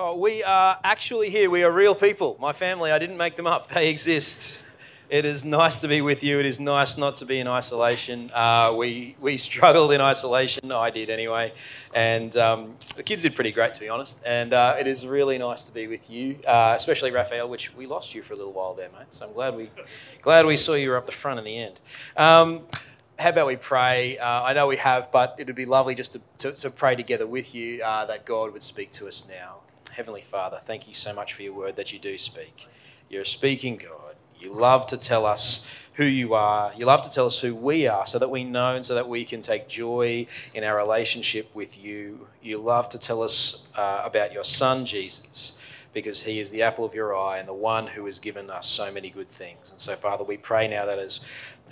Oh, we are actually here. We are real people. My family, I didn't make them up, they exist. It is nice to be with you. It is nice not to be in isolation. Uh, we, we struggled in isolation. I did anyway. And um, the kids did pretty great, to be honest. And uh, it is really nice to be with you, uh, especially Raphael, which we lost you for a little while there, mate. So I'm glad we, glad we saw you up the front in the end. Um, how about we pray? Uh, I know we have, but it would be lovely just to, to, to pray together with you uh, that God would speak to us now. Heavenly Father, thank you so much for your word that you do speak. You're a speaking God. You love to tell us who you are. You love to tell us who we are so that we know and so that we can take joy in our relationship with you. You love to tell us uh, about your Son, Jesus, because he is the apple of your eye and the one who has given us so many good things. And so, Father, we pray now that as,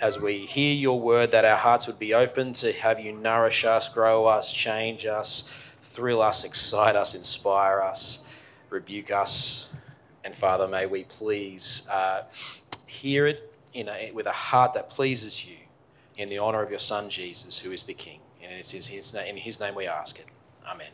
as we hear your word, that our hearts would be open to have you nourish us, grow us, change us, thrill us, excite us, inspire us, rebuke us. And Father, may we please uh, hear it in a, with a heart that pleases you in the honor of your Son, Jesus, who is the King. And it's his, his, in his name we ask it. Amen.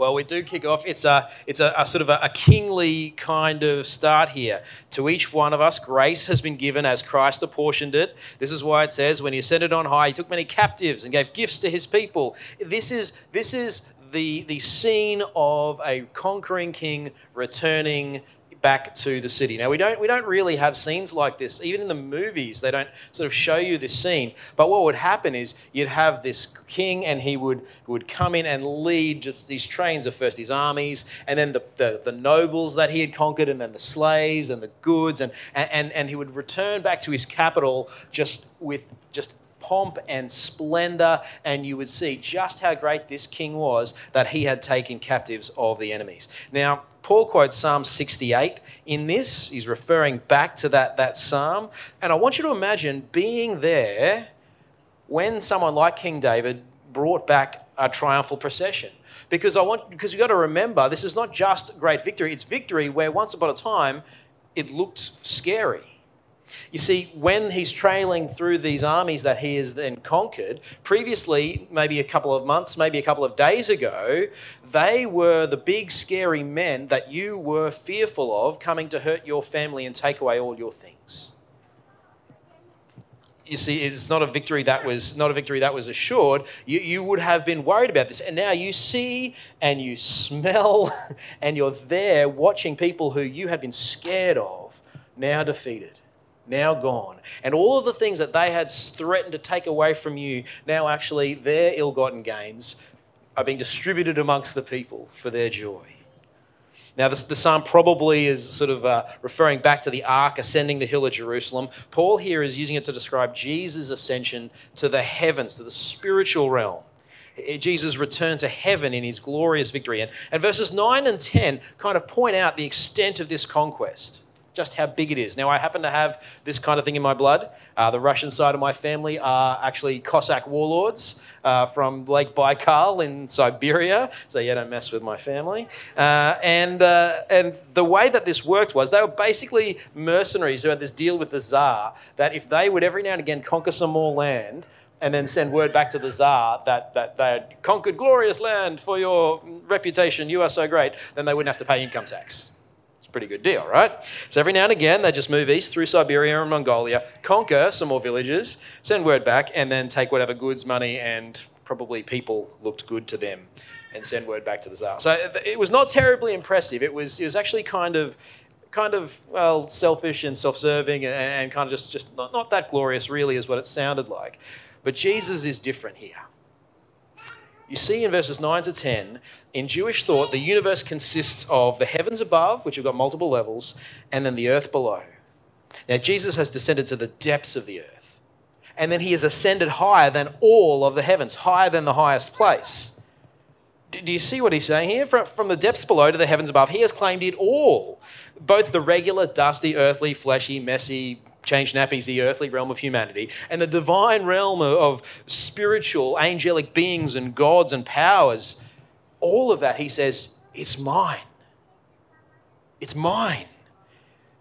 Well, we do kick off. It's a, it's a, a sort of a, a, kingly kind of start here. To each one of us, grace has been given as Christ apportioned it. This is why it says, when he ascended on high, he took many captives and gave gifts to his people. This is, this is the, the scene of a conquering king returning back to the city. Now we don't we don't really have scenes like this. Even in the movies, they don't sort of show you this scene. But what would happen is you'd have this king and he would would come in and lead just these trains of first his armies and then the, the, the nobles that he had conquered and then the slaves and the goods and, and, and he would return back to his capital just with just pomp and splendor, and you would see just how great this king was that he had taken captives of the enemies. Now, Paul quotes Psalm 68 in this. He's referring back to that, that psalm. And I want you to imagine being there when someone like King David brought back a triumphal procession. Because I want because you've got to remember this is not just great victory, it's victory where once upon a time it looked scary. You see, when he's trailing through these armies that he has then conquered, previously, maybe a couple of months, maybe a couple of days ago, they were the big, scary men that you were fearful of coming to hurt your family and take away all your things. You see, it's not a victory that was not a victory that was assured. You, you would have been worried about this. And now you see and you smell and you're there watching people who you had been scared of now defeated now gone. And all of the things that they had threatened to take away from you, now actually their ill gotten gains are being distributed amongst the people for their joy. Now, this, the psalm probably is sort of uh, referring back to the ark ascending the hill of Jerusalem. Paul here is using it to describe Jesus' ascension to the heavens, to the spiritual realm. Jesus' return to heaven in his glorious victory. And, and verses 9 and 10 kind of point out the extent of this conquest just how big it is. Now, I happen to have this kind of thing in my blood. Uh, the Russian side of my family are actually Cossack warlords uh, from Lake Baikal in Siberia, so yeah, don't mess with my family. Uh, and, uh, and the way that this worked was they were basically mercenaries who had this deal with the Tsar that if they would every now and again conquer some more land, and then send word back to the Tsar that, that they had conquered glorious land for your reputation, you are so great, then they wouldn't have to pay income tax pretty good deal, right? So every now and again, they just move east through Siberia and Mongolia, conquer some more villages, send word back, and then take whatever goods, money, and probably people looked good to them and send word back to the Tsar. So it was not terribly impressive. It was, it was actually kind of kind of well selfish and self-serving and, and kind of just, just not, not that glorious really is what it sounded like but jesus is different here you see in verses 9 to 10, in Jewish thought, the universe consists of the heavens above, which have got multiple levels, and then the earth below. Now, Jesus has descended to the depths of the earth, and then he has ascended higher than all of the heavens, higher than the highest place. Do you see what he's saying here? From the depths below to the heavens above, he has claimed it all. Both the regular, dusty, earthly, fleshy, messy, change nappies, the earthly realm of humanity, and the divine realm of spiritual, angelic beings and gods and powers, all of that, he says, it's mine. It's mine.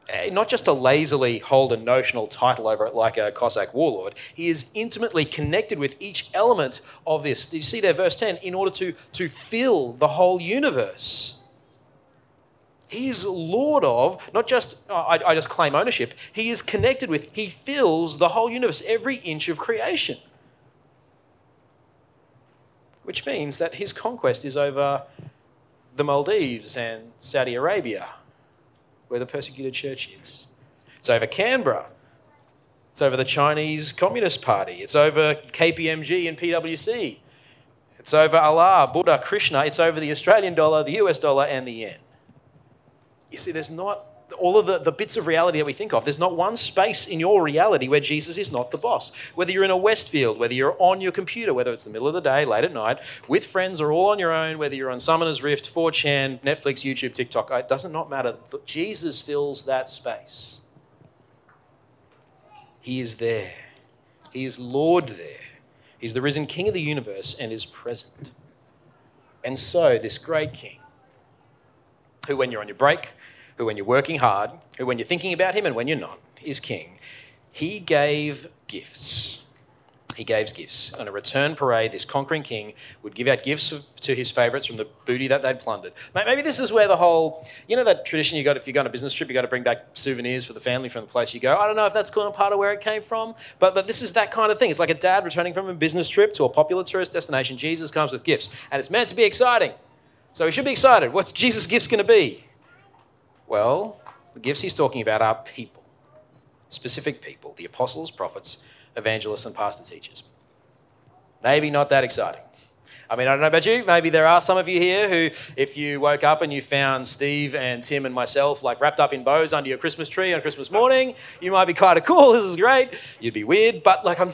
eh, not just to lazily hold a notional title over it like a Cossack warlord, he is intimately connected with each element of this. Do you see there, verse 10? In order to, to fill the whole universe. He is Lord of, not just, oh, I, I just claim ownership, he is connected with, he fills the whole universe, every inch of creation. Which means that his conquest is over the Maldives and Saudi Arabia, where the persecuted church is. It's over Canberra. It's over the Chinese Communist Party. It's over KPMG and PwC. It's over Allah, Buddha, Krishna. It's over the Australian dollar, the US dollar, and the yen. You see, there's not all of the, the bits of reality that we think of. There's not one space in your reality where Jesus is not the boss. Whether you're in a Westfield, whether you're on your computer, whether it's the middle of the day, late at night, with friends, or all on your own, whether you're on Summoner's Rift, 4chan, Netflix, YouTube, TikTok, it doesn't not matter. Jesus fills that space. He is there. He is Lord there. He's the risen King of the universe and is present. And so, this great King, who, when you're on your break, who, when you're working hard, who, when you're thinking about him and when you're not, is king. He gave gifts. He gave gifts. On a return parade, this conquering king would give out gifts to his favourites from the booty that they'd plundered. Maybe this is where the whole, you know, that tradition you got if you go on a business trip, you got to bring back souvenirs for the family from the place you go. I don't know if that's kind of part of where it came from, but, but this is that kind of thing. It's like a dad returning from a business trip to a popular tourist destination. Jesus comes with gifts, and it's meant to be exciting. So we should be excited. What's Jesus' gifts going to be? Well, the gifts he's talking about are people, specific people the apostles, prophets, evangelists, and pastor teachers. Maybe not that exciting. I mean, I don't know about you. Maybe there are some of you here who, if you woke up and you found Steve and Tim and myself like wrapped up in bows under your Christmas tree on Christmas morning, you might be kind of cool. This is great. You'd be weird, but like, I'm,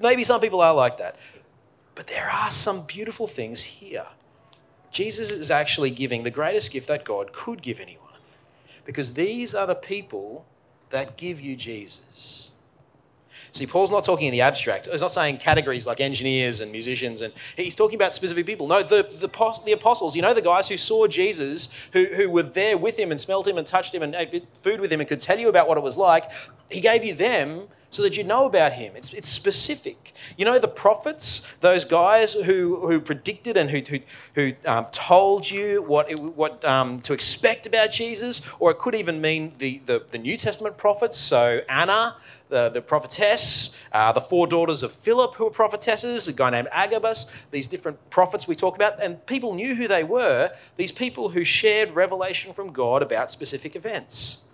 maybe some people are like that. But there are some beautiful things here. Jesus is actually giving the greatest gift that God could give anyone because these are the people that give you Jesus. See, Paul's not talking in the abstract. He's not saying categories like engineers and musicians, and he's talking about specific people. No, the, the, the, apostles, you know, the guys who saw Jesus, who, who were there with him and smelled him and touched him and ate food with him and could tell you about what it was like, he gave you them so that you know about him. It's, it's specific. You know, the prophets, those guys who, who predicted and who, who, who um, told you what, it, what um, to expect about Jesus, or it could even mean the, the, the New Testament prophets. So, Anna, the, the prophetess, uh, the four daughters of Philip who were prophetesses, a guy named Agabus, these different prophets we talk about, and people knew who they were, these people who shared revelation from God about specific events.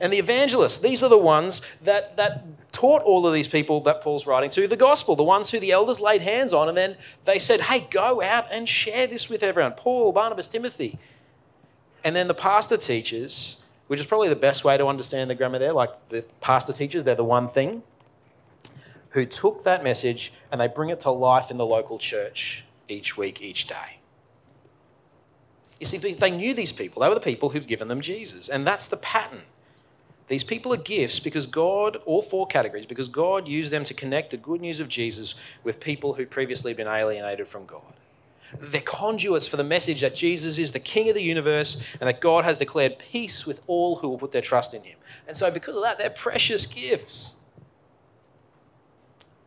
And the evangelists, these are the ones that, that taught all of these people that Paul's writing to the gospel, the ones who the elders laid hands on, and then they said, hey, go out and share this with everyone. Paul, Barnabas, Timothy. And then the pastor teachers, which is probably the best way to understand the grammar there, like the pastor teachers, they're the one thing, who took that message and they bring it to life in the local church each week, each day. You see, they knew these people. They were the people who've given them Jesus. And that's the pattern. These people are gifts because God, all four categories, because God used them to connect the good news of Jesus with people who previously been alienated from God. They're conduits for the message that Jesus is the King of the universe and that God has declared peace with all who will put their trust in Him. And so, because of that, they're precious gifts.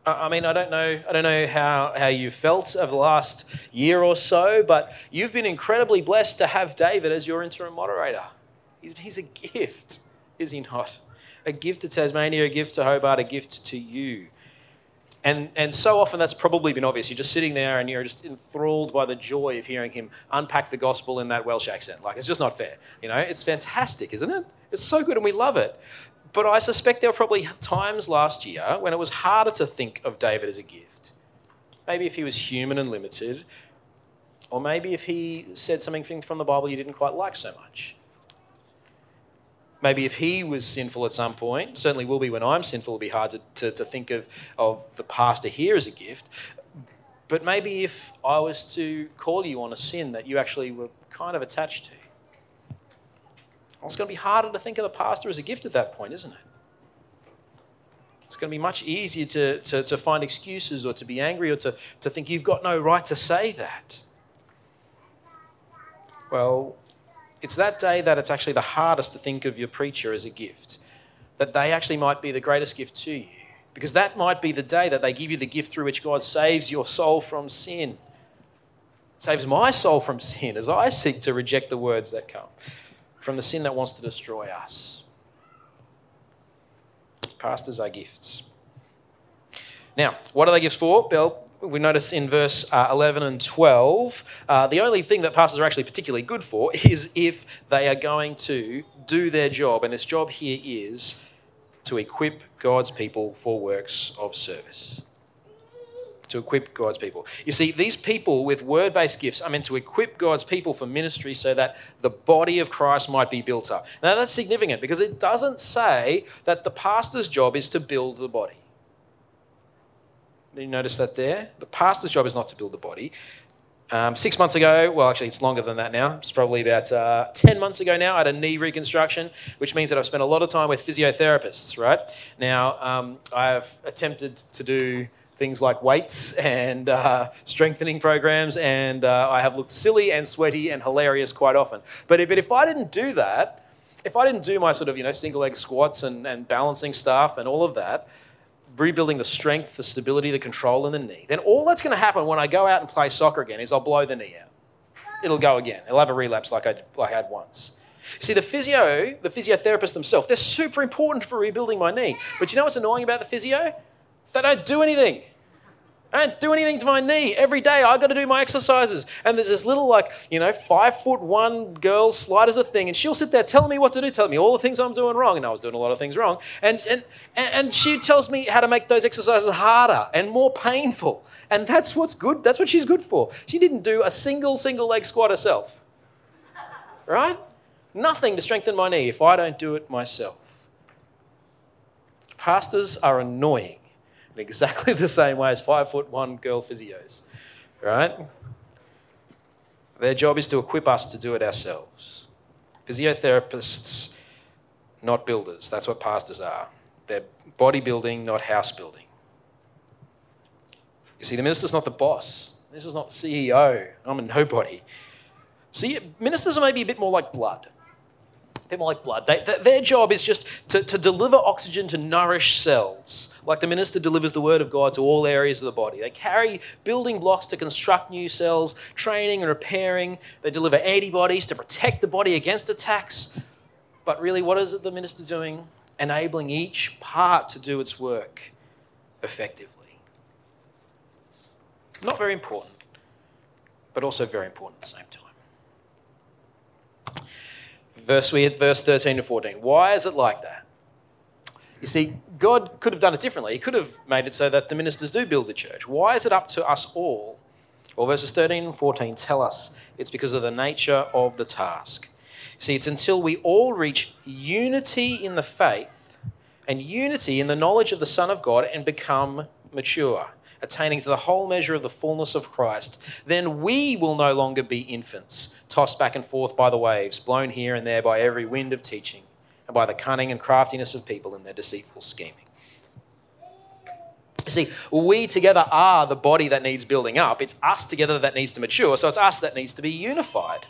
I mean, I don't know, I don't know how, how you felt over the last year or so, but you've been incredibly blessed to have David as your interim moderator. He's, he's a gift is he not? A gift to Tasmania, a gift to Hobart, a gift to you. And, and so often that's probably been obvious. You're just sitting there and you're just enthralled by the joy of hearing him unpack the gospel in that Welsh accent. Like, it's just not fair. You know, it's fantastic, isn't it? It's so good and we love it. But I suspect there were probably times last year when it was harder to think of David as a gift. Maybe if he was human and limited, or maybe if he said something from the Bible you didn't quite like so much. Maybe if he was sinful at some point, certainly will be when I'm sinful, it'll be hard to, to, to think of, of the pastor here as a gift. But maybe if I was to call you on a sin that you actually were kind of attached to, it's going to be harder to think of the pastor as a gift at that point, isn't it? It's going to be much easier to, to, to find excuses or to be angry or to, to think you've got no right to say that. Well, it's that day that it's actually the hardest to think of your preacher as a gift. That they actually might be the greatest gift to you. Because that might be the day that they give you the gift through which God saves your soul from sin. Saves my soul from sin as I seek to reject the words that come from the sin that wants to destroy us. Pastors are gifts. Now, what are they gifts for? Bill, we notice in verse uh, 11 and 12, uh, the only thing that pastors are actually particularly good for is if they are going to do their job. And this job here is to equip God's people for works of service. To equip God's people. You see, these people with word based gifts are meant to equip God's people for ministry so that the body of Christ might be built up. Now, that's significant because it doesn't say that the pastor's job is to build the body. Did you notice that there? The pastor's job is not to build the body. Um, six months ago, well, actually, it's longer than that now. It's probably about uh, 10 months ago now. I had a knee reconstruction, which means that I've spent a lot of time with physiotherapists, right? Now, um, I've attempted to do things like weights and uh, strengthening programs, and uh, I have looked silly and sweaty and hilarious quite often. But if, but if I didn't do that, if I didn't do my sort of, you know, single leg squats and, and balancing stuff and all of that, rebuilding the strength, the stability, the control in the knee, then all that's going to happen when I go out and play soccer again is I'll blow the knee out. It'll go again. It'll have a relapse like I, like I had once. See, the physio, the physiotherapists themselves, they're super important for rebuilding my knee. But you know what's annoying about the physio? They don't do anything. I don't do anything to my knee. Every day I got to do my exercises. And there's this little, like, you know, five foot one girl slide as a thing, and she'll sit there telling me what to do, telling me all the things I'm doing wrong. And I was doing a lot of things wrong. And, and, and she tells me how to make those exercises harder and more painful. And that's what's good. That's what she's good for. She didn't do a single, single leg squat herself. Right? Nothing to strengthen my knee if I don't do it myself. Pastors are annoying in exactly the same way as five foot one girl physios, right? Their job is to equip us to do it ourselves. Physiotherapists, not builders. That's what pastors are. They're bodybuilding, not house building. You see, the minister's not the boss. This is not the CEO. I'm a nobody. See, ministers are maybe a bit more like blood. More like blood. They, their job is just to, to deliver oxygen to nourish cells like the minister delivers the word of God to all areas of the body. They carry building blocks to construct new cells, training and repairing. They deliver antibodies to protect the body against attacks. But really, what is it the minister doing? Enabling each part to do its work effectively. Not very important, but also very important at the same time. Verse, we had verse 13 to 14. Why is it like that? You see, God could have done it differently. He could have made it so that the ministers do build the church. Why is it up to us all? Well, verses 13 and 14 tell us it's because of the nature of the task. See, it's until we all reach unity in the faith and unity in the knowledge of the Son of God and become mature, attaining to the whole measure of the fullness of Christ, then we will no longer be infants, tossed back and forth by the waves, blown here and there by every wind of teaching and by the cunning and craftiness of people in their deceitful scheming. See, we together are the body that needs building up. It's us together that needs to mature. So it's us that needs to be unified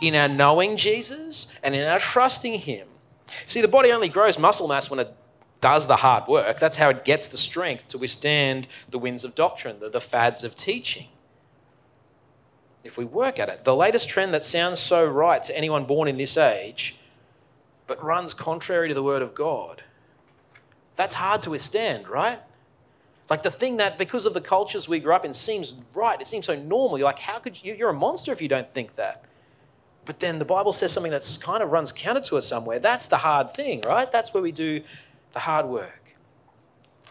in our knowing Jesus and in our trusting Him. See, the body only grows muscle mass when it does the hard work. That's how it gets the strength to withstand the winds of doctrine, the, the fads of teaching. If we work at it, the latest trend that sounds so right to anyone born in this age but runs contrary to the word of God. That's hard to withstand, right? Like the thing that, because of the cultures we grew up in, seems right. It seems so normal. You're like, how could you? You're a monster if you don't think that. But then the Bible says something that's kind of runs counter to it somewhere. That's the hard thing, right? That's where we do the hard work.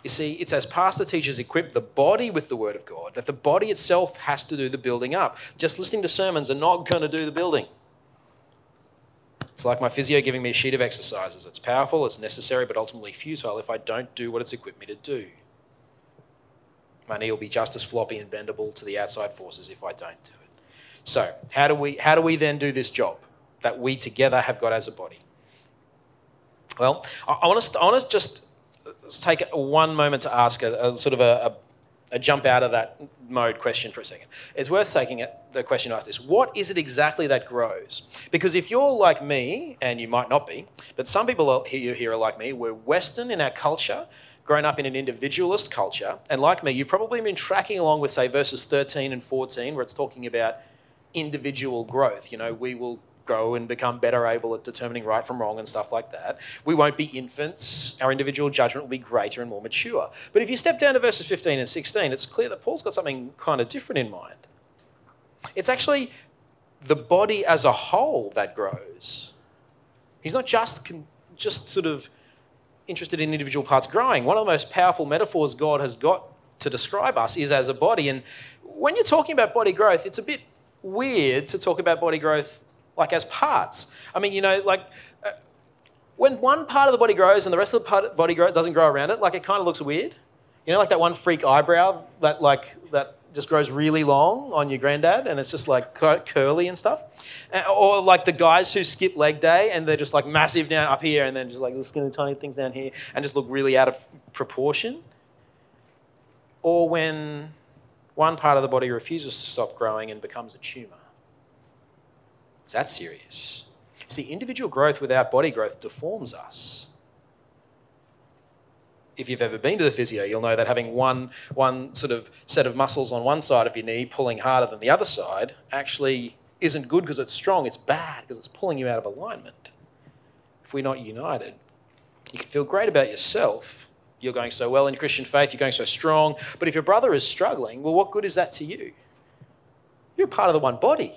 You see, it's as pastor teachers equip the body with the word of God that the body itself has to do the building up. Just listening to sermons are not going to do the building. It's like my physio giving me a sheet of exercises. It's powerful, it's necessary, but ultimately futile if I don't do what it's equipped me to do. My knee will be just as floppy and bendable to the outside forces if I don't do it. So, how do we, how do we then do this job that we together have got as a body? Well, I, I want to, just take one moment to ask a, a sort of a, a jump out of that mode question for a second. It's worth taking it, the question asked this what is it exactly that grows? Because if you're like me, and you might not be, but some people here, here are like me, we're Western in our culture, grown up in an individualist culture, and like me, you've probably been tracking along with, say, verses 13 and 14, where it's talking about individual growth. You know, we will grow and become better able at determining right from wrong and stuff like that. We won't be infants. Our individual judgment will be greater and more mature. But if you step down to verses 15 and 16, it's clear that Paul's got something kind of different in mind. It's actually the body as a whole that grows. He's not just, just sort of interested in individual parts growing. One of the most powerful metaphors God has got to describe us is as a body. And when you're talking about body growth, it's a bit weird to talk about body growth like as parts. I mean, you know, like uh, when one part of the body grows and the rest of the part, body grow, doesn't grow around it, like it kind of looks weird. You know, like that one freak eyebrow that like that just grows really long on your granddad and it's just like curly and stuff. Or like the guys who skip leg day and they're just like massive down up here and then just like the skinny tiny things down here and just look really out of proportion. Or when one part of the body refuses to stop growing and becomes a tumor. That's serious. See, individual growth without body growth deforms us. If you've ever been to the physio, you'll know that having one, one sort of set of muscles on one side of your knee pulling harder than the other side actually isn't good because it's strong, it's bad because it's pulling you out of alignment. If we're not united, you can feel great about yourself. You're going so well in Christian faith, you're going so strong. But if your brother is struggling, well, what good is that to you? You're part of the one body.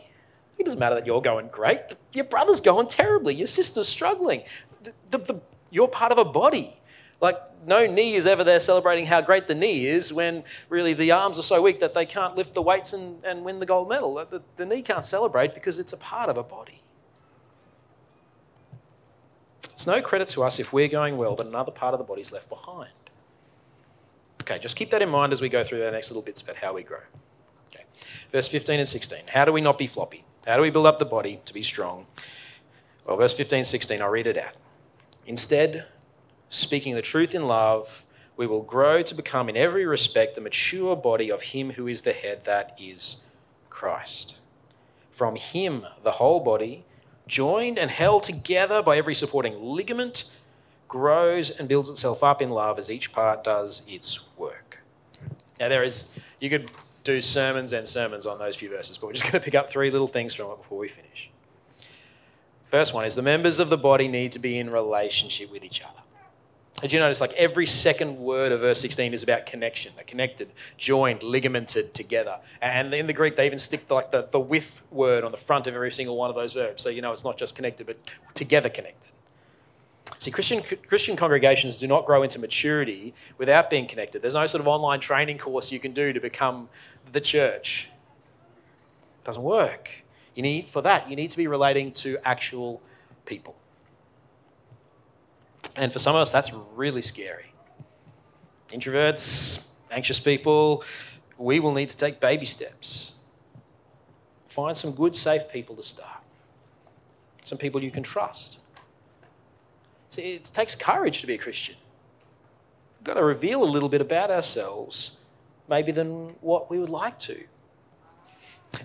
It doesn't matter that you're going great. Your brother's going terribly. Your sister's struggling. The, the, the, you're part of a body. Like, no knee is ever there celebrating how great the knee is when really the arms are so weak that they can't lift the weights and, and win the gold medal. The, the knee can't celebrate because it's a part of a body. It's no credit to us if we're going well but another part of the body's left behind. Okay, just keep that in mind as we go through the next little bits about how we grow. Okay, verse 15 and 16. How do we not be floppy? How do we build up the body to be strong? Well, verse 15, 16, I'll read it out. Instead, speaking the truth in love, we will grow to become in every respect the mature body of Him who is the head, that is Christ. From Him, the whole body, joined and held together by every supporting ligament, grows and builds itself up in love as each part does its work. Now, there is, you could do sermons and sermons on those few verses, but we're just going to pick up three little things from it before we finish. First one is the members of the body need to be in relationship with each other. Did you notice, like every second word of verse 16 is about connection. They're connected, joined, ligamented together. And in the Greek, they even stick like the, the with word on the front of every single one of those verbs. So you know it's not just connected, but together connected. See, Christian, Christian congregations do not grow into maturity without being connected. There's no sort of online training course you can do to become the church. It doesn't work. You need, for that, you need to be relating to actual people. And for some of us, that's really scary. Introverts, anxious people, we will need to take baby steps. Find some good, safe people to start, some people you can trust. It takes courage to be a Christian. We've got to reveal a little bit about ourselves maybe than what we would like to.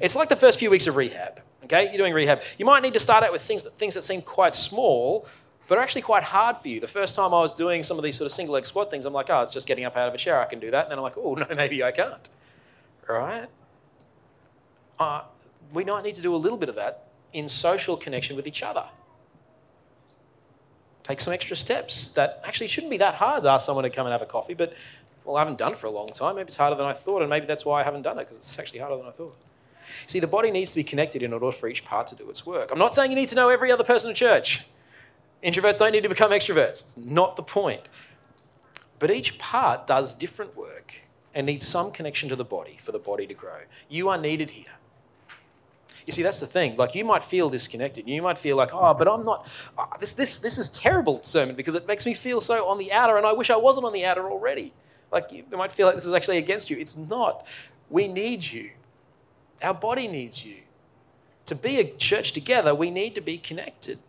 It's like the first few weeks of rehab. Okay, you're doing rehab. You might need to start out with things that, things that seem quite small, but are actually quite hard for you. The first time I was doing some of these sort of single leg squat things, I'm like, oh, it's just getting up out of a chair. I can do that. And then I'm like, oh, no, maybe I can't. Right? Uh, we might need to do a little bit of that in social connection with each other. Take some extra steps that actually shouldn't be that hard to ask someone to come and have a coffee, but well, I haven't done it for a long time. Maybe it's harder than I thought, and maybe that's why I haven't done it, because it's actually harder than I thought. See, the body needs to be connected in order for each part to do its work. I'm not saying you need to know every other person in church. Introverts don't need to become extroverts. It's not the point. But each part does different work and needs some connection to the body for the body to grow. You are needed here. You see, that's the thing. Like, you might feel disconnected. You might feel like, oh, but I'm not. Oh, this, this, this is terrible sermon because it makes me feel so on the outer, and I wish I wasn't on the outer already. Like you might feel like this is actually against you. It's not. We need you. Our body needs you. To be a church together, we need to be connected.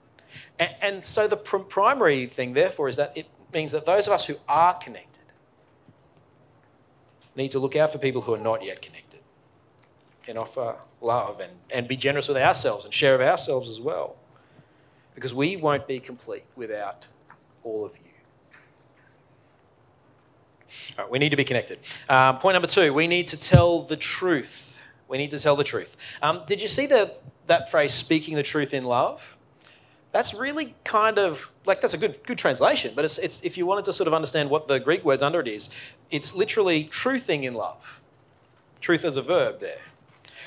And, and so the pr- primary thing, therefore, is that it means that those of us who are connected need to look out for people who are not yet connected and offer love and, and be generous with ourselves and share of ourselves as well. Because we won't be complete without all of you. All right, we need to be connected. Um, point number two, we need to tell the truth. We need to tell the truth. Um, did you see the, that phrase, speaking the truth in love? That's really kind of like that's a good good translation, but it's, it's if you wanted to sort of understand what the Greek words under it is, it's literally truthing in love. Truth as a verb there.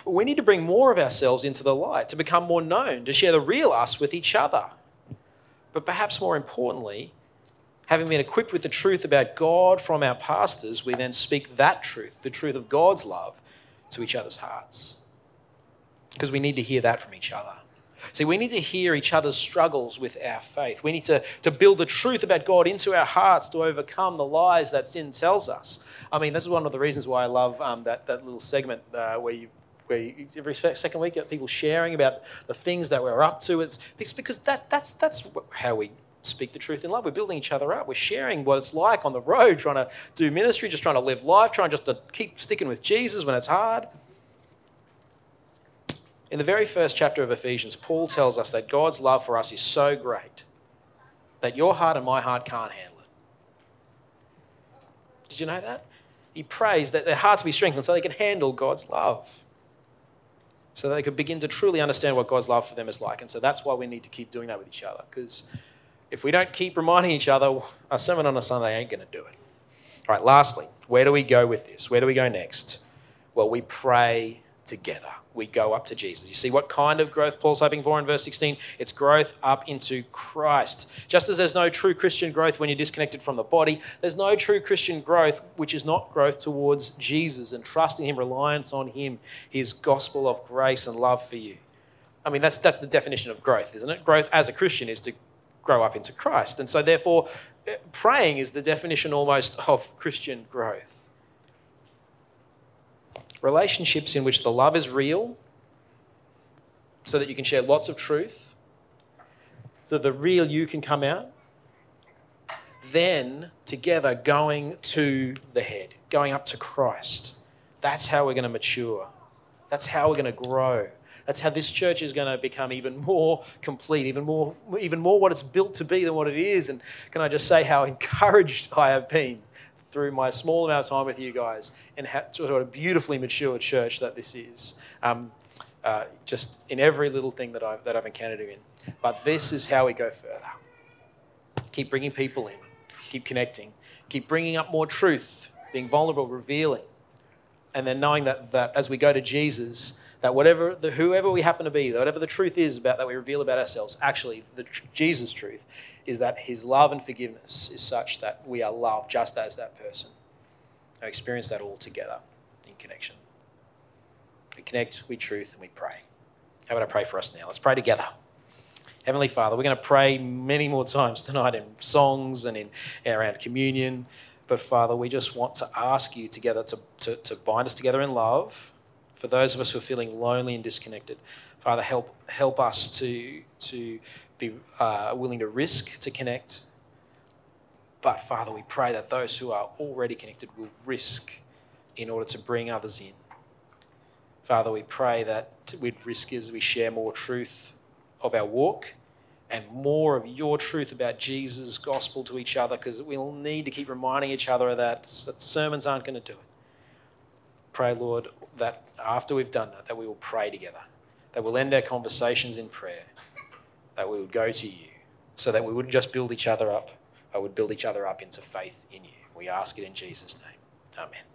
We need to bring more of ourselves into the light, to become more known, to share the real us with each other. But perhaps more importantly, having been equipped with the truth about God from our pastors, we then speak that truth, the truth of God's love, to each other's hearts. Because we need to hear that from each other. See, we need to hear each other's struggles with our faith. We need to, to build the truth about God into our hearts to overcome the lies that sin tells us. I mean, this is one of the reasons why I love um, that, that little segment uh, where you where every second week you get people sharing about the things that we're up to. It's because that, that's, that's how we speak the truth in love. We're building each other up. We're sharing what it's like on the road, trying to do ministry, just trying to live life, trying just to keep sticking with Jesus when it's hard. In the very first chapter of Ephesians, Paul tells us that God's love for us is so great that your heart and my heart can't handle it. Did you know that? He prays that their hearts be strengthened so they can handle God's love. So they could begin to truly understand what God's love for them is like. And so that's why we need to keep doing that with each other. Because if we don't keep reminding each other, a sermon on a Sunday ain't going to do it. All right, lastly, where do we go with this? Where do we go next? Well, we pray together we go up to Jesus. You see what kind of growth Paul's hoping for in verse 16? It's growth up into Christ. Just as there's no true Christian growth when you're disconnected from the body, there's no true Christian growth which is not growth towards Jesus and trusting Him, reliance on Him, His gospel of grace and love for you. I mean, that's, that's the definition of growth, isn't it? Growth as a Christian is to grow up into Christ. And so, therefore, praying is the definition almost of Christian growth relationships in which the love is real, so that you can share lots of truth, so the real you can come out. Then, together, going to the head, going up to Christ. That's how we're going to mature. That's how we're going to grow. That's how this church is going to become even more complete, even more, even more what it's built to be than what it is. And can I just say how encouraged I have been through my small amount of time with you guys and sort a beautifully mature church that this is. Um, uh, just in every little thing that I've, that I've encountered you in. But this is how we go further. Keep bringing people in, keep connecting, keep bringing up more truth, being vulnerable, revealing, and then knowing that, that as we go to Jesus, that whatever the, whoever we happen to be, whatever the truth is about that we reveal about ourselves, actually the tr- Jesus truth is that His love and forgiveness is such that we are loved just as that person. I experience that all together in connection. We connect, we truth, and we pray. How about I pray for us now? Let's pray together. Heavenly Father, we're going to pray many more times tonight in songs and in around communion. But Father, we just want to ask you together to, to, to bind us together in love for those of us who are feeling lonely and disconnected. Father, help, help us to, to be uh, willing to risk to connect. But Father, we pray that those who are already connected will risk in order to bring others in. Father, we pray that we'd risk as we share more truth of our walk and more of your truth about Jesus' gospel to each other because we'll need to keep reminding each other of that. that sermons aren't going to do it. Pray, Lord, that after we've done that, that we will pray together, that we'll end our conversations in prayer, that we would go to you, so that we wouldn't just build each other up, but would build each other up into faith in you. We ask it in Jesus' name. Amen.